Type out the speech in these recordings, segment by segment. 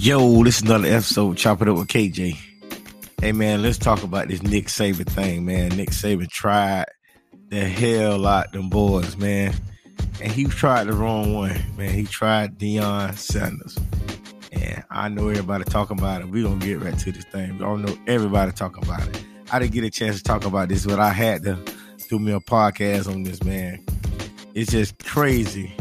Yo, this is another episode Chop It Up with KJ. Hey man, let's talk about this Nick Saban thing, man. Nick Saban tried the hell out them boys, man. And he tried the wrong one, man. He tried Deion Sanders. And I know everybody talking about it. we gonna get right to this thing. We all know everybody talking about it. I didn't get a chance to talk about this, but I had to do me a podcast on this, man. It's just crazy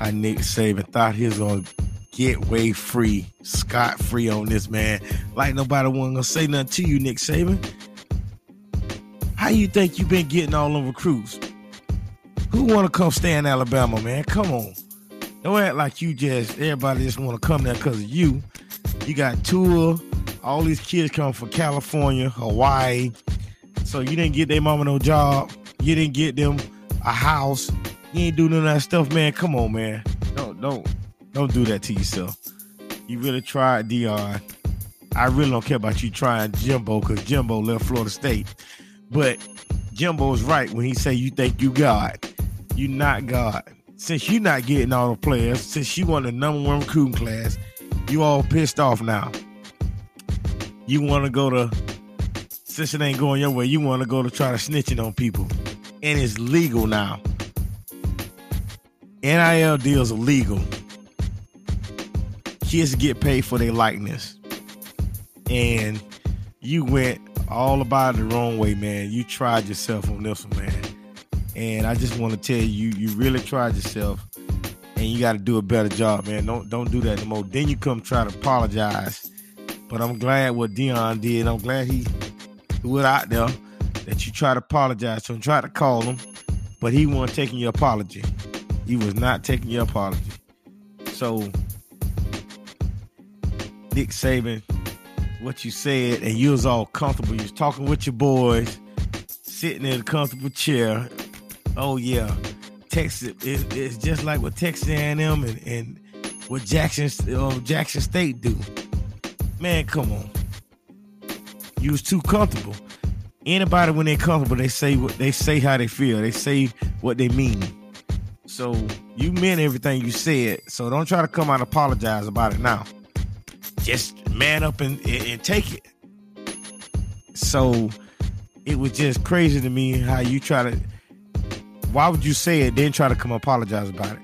how Nick Saban thought he was gonna get way free, scot free on this man. Like nobody wasn't gonna say nothing to you, Nick Saban. How you think you been getting all them recruits? Who wanna come stay in Alabama, man? Come on. Don't act like you just everybody just wanna come there because of you. You got Tua, all these kids come from California, Hawaii. So you didn't get their mama no job. You didn't get them a house. You ain't doing none of that stuff, man. Come on, man. Don't don't don't do that to yourself. You really tried Deion. I really don't care about you trying Jimbo because Jimbo left Florida State. But Jimbo's right when he say you think you God. You not God. Since you not getting all the players, since you won the number one recruiting class, you all pissed off now. You want to go to, since it ain't going your way, you want to go to try to snitching on people. And it's legal now. NIL deals are legal kids get paid for their likeness. And you went all about it the wrong way, man. You tried yourself on this one, man. And I just want to tell you, you really tried yourself, and you got to do a better job, man. Don't don't do that no more. Then you come try to apologize. But I'm glad what Deion did. I'm glad he threw it out there that you try to apologize to him, try to call him, but he wasn't taking your apology. He was not taking your apology. So Nick Saban, what you said, and you was all comfortable. You was talking with your boys, sitting in a comfortable chair. Oh yeah, Texas. It, it's just like what Texas A&M and, and what Jackson uh, Jackson State do. Man, come on. You was too comfortable. Anybody when they're comfortable, they say what they say how they feel. They say what they mean. So you meant everything you said. So don't try to come out and apologize about it now just man up and, and take it. So it was just crazy to me how you try to. Why would you say it, then try to come apologize about it?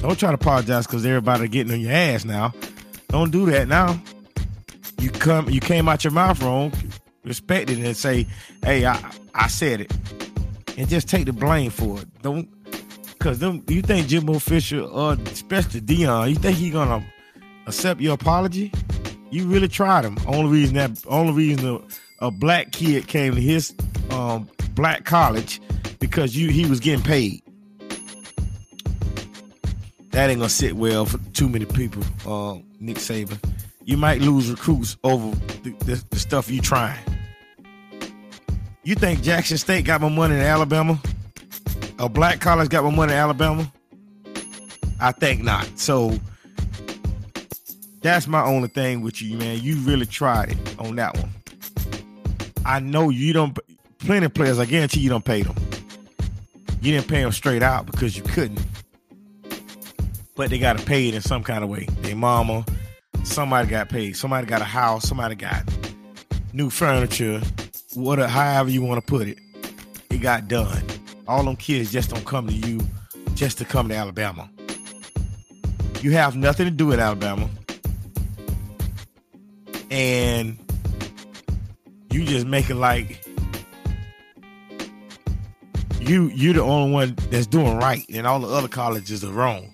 Don't try to apologize because everybody getting on your ass now. Don't do that now. You come, you came out your mouth wrong. Respect it and say, "Hey, I I said it," and just take the blame for it. Don't because them. You think Jimbo Fisher or especially Deion, you think he gonna accept your apology, you really tried him. Only reason that only reason a, a black kid came to his um, black college because you he was getting paid. That ain't gonna sit well for too many people, uh, Nick Saban. You might lose recruits over the, the, the stuff you trying. You think Jackson State got more money than Alabama? A black college got more money than Alabama? I think not. So that's my only thing with you, man. You really tried it on that one. I know you don't. Plenty of players, I guarantee you don't pay them. You didn't pay them straight out because you couldn't. But they got to pay it in some kind of way. Their mama, somebody got paid. Somebody got a house. Somebody got new furniture. Whatever, however you want to put it, it got done. All them kids just don't come to you just to come to Alabama. You have nothing to do with Alabama and you just make it like you you're the only one that's doing right and all the other colleges are wrong.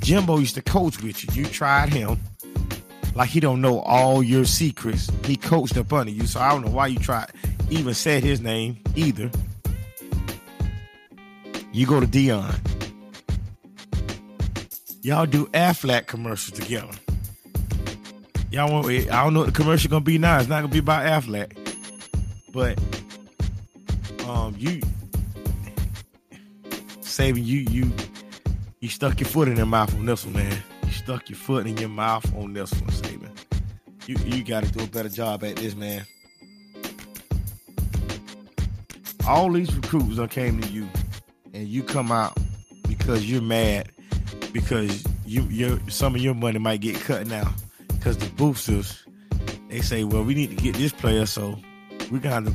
Jimbo used to coach with you. You tried him like he don't know all your secrets. He coached up under you, so I don't know why you tried even said his name either. You go to Deion. Y'all do Aflac commercials together. Y'all want? I don't know what the commercial gonna be now. It's not gonna be about Aflac, but um, you saving you you you stuck your foot in your mouth on this one, man. You stuck your foot in your mouth on this one, Saban. You you got to do a better job at this, man. All these recruits that came to you, and you come out because you're mad because you your some of your money might get cut now because the boosters they say, well, we need to get this player, so we're gonna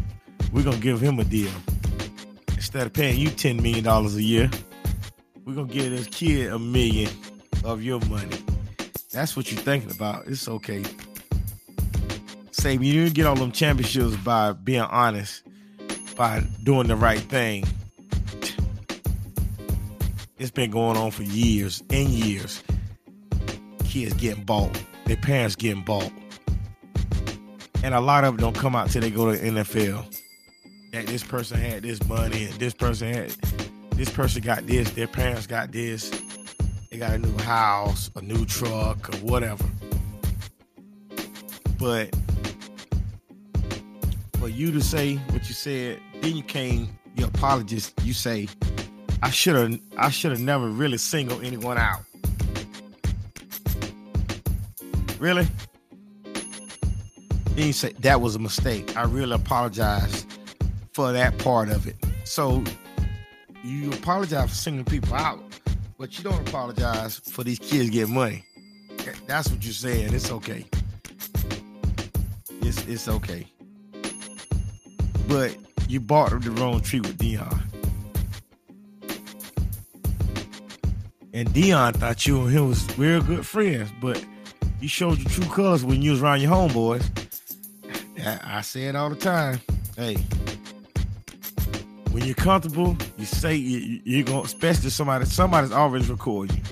we're gonna give him a deal instead of paying you ten million dollars a year. We're gonna give this kid a million of your money. That's what you're thinking about. It's okay. Say you didn't get all them championships by being honest, by doing the right thing. It's been going on for years and years. Kids getting bought, their parents getting bought. And a lot of them don't come out till they go to the NFL. That this person had this money and this person had this person got this, their parents got this. They got a new house, a new truck, or whatever. But for you to say what you said, then you came, your apologist, you say, I should have I should have never really singled anyone out. Really? Then you say that was a mistake. I really apologize for that part of it. So you apologize for singling people out, but you don't apologize for these kids getting money. That's what you're saying. It's okay. It's it's okay. But you bought the wrong tree with Deion. And Deion thought you and him was real good friends, but you showed your true colors when you was around your homeboys. I say it all the time. Hey, when you're comfortable, you say you, you're gonna, especially somebody, somebody's always recording you,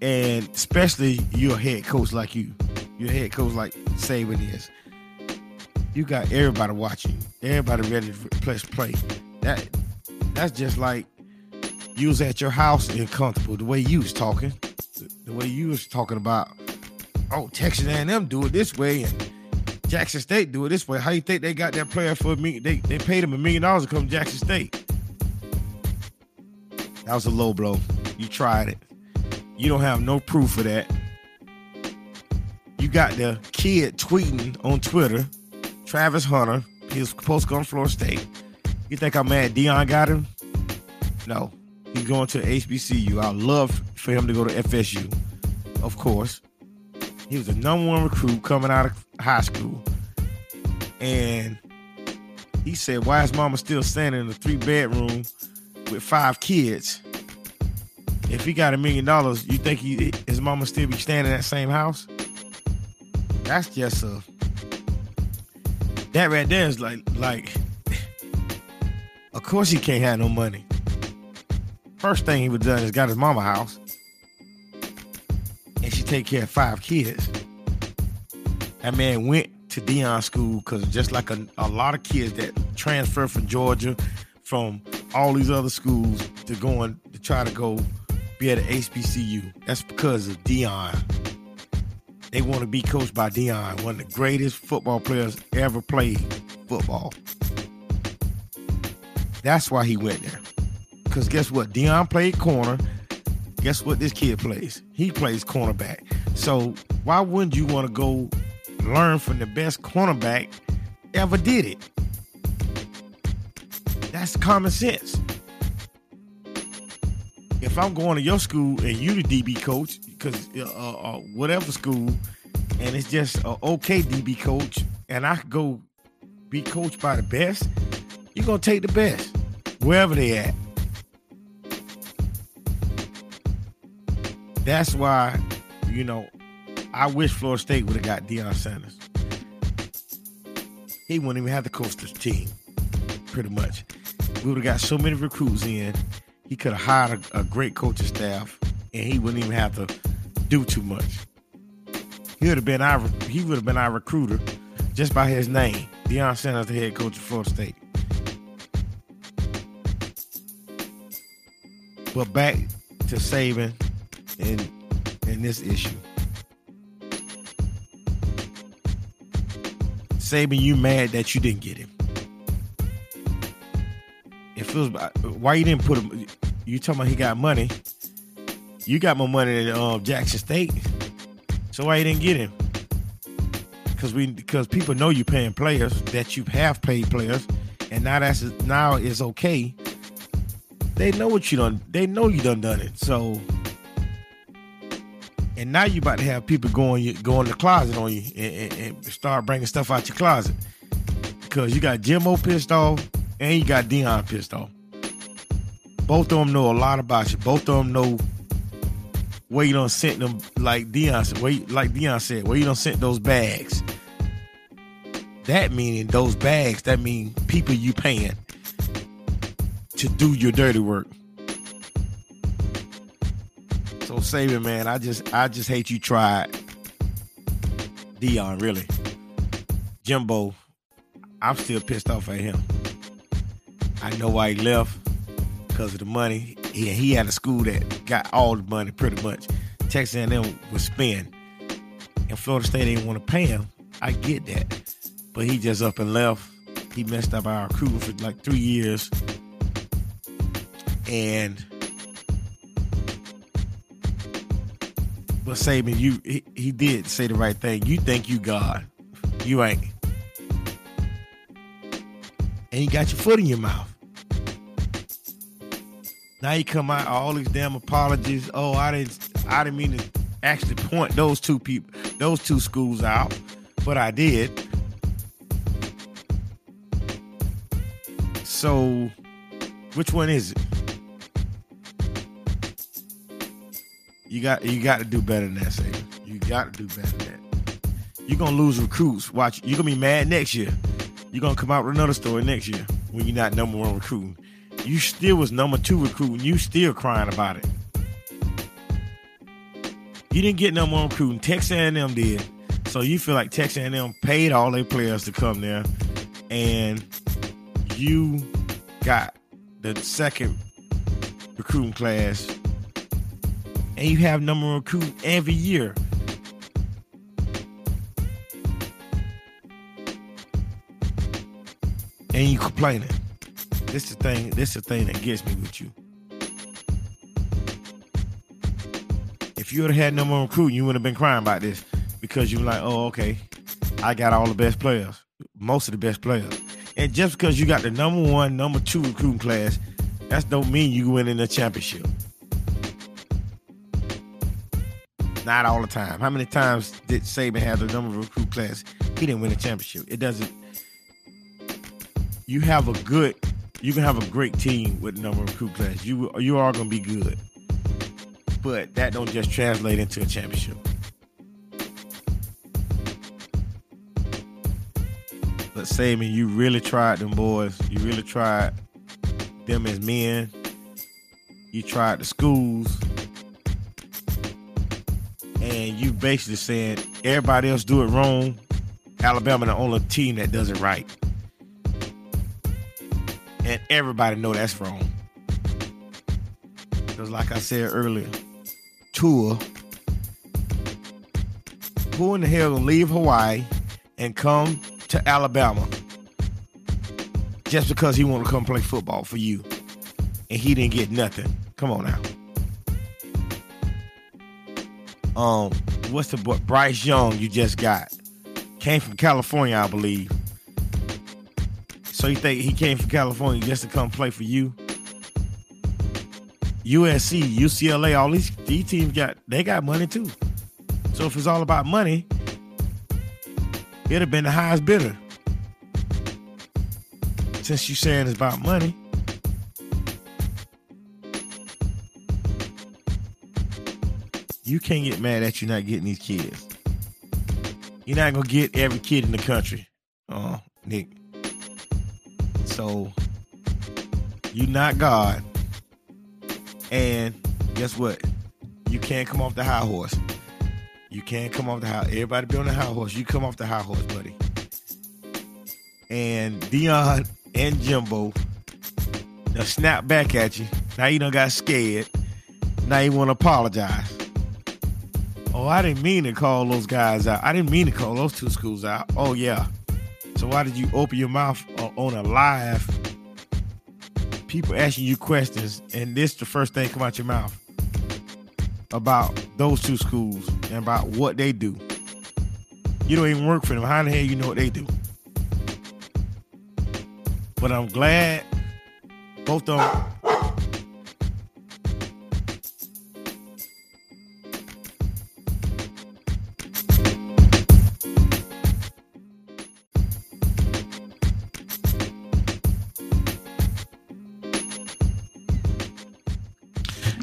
and especially you're head coach like you, you're head coach like Saban is. You got everybody watching, everybody ready to play. Play that. That's just like you was at your house and comfortable. The way you was talking, the way you was talking about oh, Texas A&M do it this way and Jackson State do it this way. How you think they got that player for me? They they paid him a million dollars to come to Jackson State. That was a low blow. You tried it. You don't have no proof of that. You got the kid tweeting on Twitter, Travis Hunter. He was supposed to go to Florida State. You think I'm mad Deion got him? No. He's going to HBCU. I'd love for him to go to FSU, of course. He was the number one recruit coming out of high school. And he said, Why is mama still standing in a three bedroom with five kids? If he got a million dollars, you think he, his mama still be standing in that same house? That's just a that right there is like like of course he can't have no money. First thing he would done is got his mama house and she take care of five kids. That man went to Deion school because just like a, a lot of kids that transfer from Georgia, from all these other schools to going to try to go be at an HBCU. That's because of Deion. They want to be coached by Deion, one of the greatest football players ever played football. That's why he went there. Because guess what? Deion played corner guess what this kid plays? He plays cornerback. So why wouldn't you want to go learn from the best cornerback ever did it? That's common sense. If I'm going to your school and you the DB coach, because uh, uh, whatever school, and it's just an okay DB coach, and I go be coached by the best, you're gonna take the best wherever they at. That's why, you know, I wish Florida State would have got Deion Sanders. He wouldn't even have coach this team, pretty much. We would have got so many recruits in. He could have hired a, a great coaching staff, and he wouldn't even have to do too much. He would have been our he would have been our recruiter just by his name. Deion Sanders, the head coach of Florida State. But back to Saban in in this issue. Saban, you mad that you didn't get him? It feels why you didn't put him. You talking about he got money? You got more money than um, Jackson State, so why you didn't get him? Because we because people know you paying players that you have paid players, and now that's now it's okay. They know what you done. They know you done done it. So And now you about to have people going go in the closet on you and, and, and start bringing stuff out your closet because you got Jimbo pissed off and you got Deion pissed off. Both of them know a lot about you. Both of them know where you don't send them, like Deion said, where you, like Deion said, where you don't send those bags. That meaning those bags, that mean people you paying to do your dirty work. So Saban, man, I just I just hate you tried. Deion, really. Jimbo, I'm still pissed off at him. I know why he left because of the money. He, he had a school that got all the money pretty much. Texas A&M was spend, and Florida State didn't want to pay him. I get that, but he just up and left. He messed up our crew for like three years, and but Saban, you he, he did say the right thing. You think you God, you ain't and you got your foot in your mouth. Now you come out all these damn apologies. Oh, I didn't I didn't mean to actually point those two people those two schools out, but I did. So which one is it? You got you got to do better than that, Sam. You got to do better than that. You're gonna lose recruits. Watch, you're gonna be mad next year you're gonna come out with another story next year when you're not number one recruiting. You still was number two recruiting. You still crying about it. You didn't get number one recruiting. Texas A&M did. So you feel like Texas A&M paid all their players to come there, and you got the second recruiting class, and you have number one recruit every year. and you complaining. This the thing. This the thing that gets me with you. If you would have had number one recruit, you would have been crying about this because you were like, "Oh, okay, I got all the best players, most of the best players." And just because you got the number one, number two recruiting class, that don't mean you win in the championship. Not all the time. How many times did Saban have the number of recruit class? He didn't win a championship. It doesn't you have a good, you can have a great team with number of recruit class. You you are going to be good, but that don't just translate into a championship. But Saban, you really tried them boys. You really tried them as men. You tried the schools. And you basically saying everybody else do it wrong. Alabama the only team that does it right and everybody know that's wrong. Because, like I said earlier, Tua, who in the hell gonna leave Hawaii and come to Alabama just because he want to come play football for you, and he didn't get nothing? Come on now. Um, what's the boy Bryce Young you just got? Came from California, I believe. So you think he came from California just to come play for you? USC, UCLA, all these these teams got they got money too. So if it's all about money, it'd have been the highest bidder. Since you saying it's about money. You can't get mad at you not getting these kids. You're not gonna get every kid in the country. Oh, Nick. So you're not God. And guess what? You can't come off the high horse. You can't come off the high. Everybody be on the high horse. You come off the high horse, buddy. And Deion and Jimbo, they'll snap back at you. Now you don't got scared. Now you want to apologize. Oh, I didn't mean to call those guys out. I didn't mean to call those two schools out. Oh yeah. So why did you open your mouth on a live? People asking you questions, and this the first thing come out your mouth about those two schools and about what they do. You don't even work for them. How the hell you know what they do? But I'm glad both of them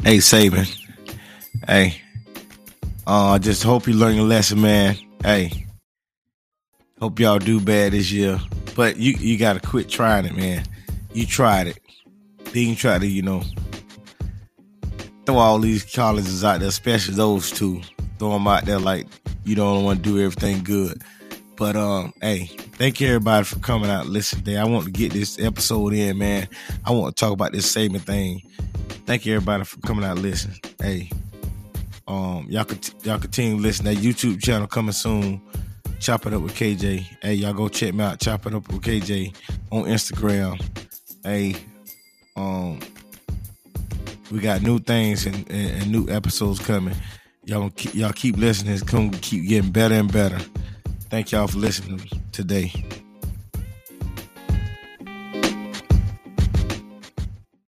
Hey, Saban. Hey. Uh, I just hope you learn your lesson, man. Hey. Hope y'all do bad this year. But you you gotta quit trying it, man. You tried it. Then you try to, you know, throw all these colleges out there, especially those two. Throw them out there like you don't want to do everything good. But um, hey, thank you everybody for coming out and listening today. I want to get this episode in, man. I want to talk about this Saban thing. Thank you everybody for coming out listening. Hey, um, y'all y'all continue to listen. That YouTube channel coming soon. Chop it up with KJ. Hey, y'all go check me out. Chop it up with KJ on Instagram. Hey, um, we got new things and, and, and new episodes coming. Y'all keep, y'all keep listening. It's gonna keep getting better and better. Thank y'all for listening today.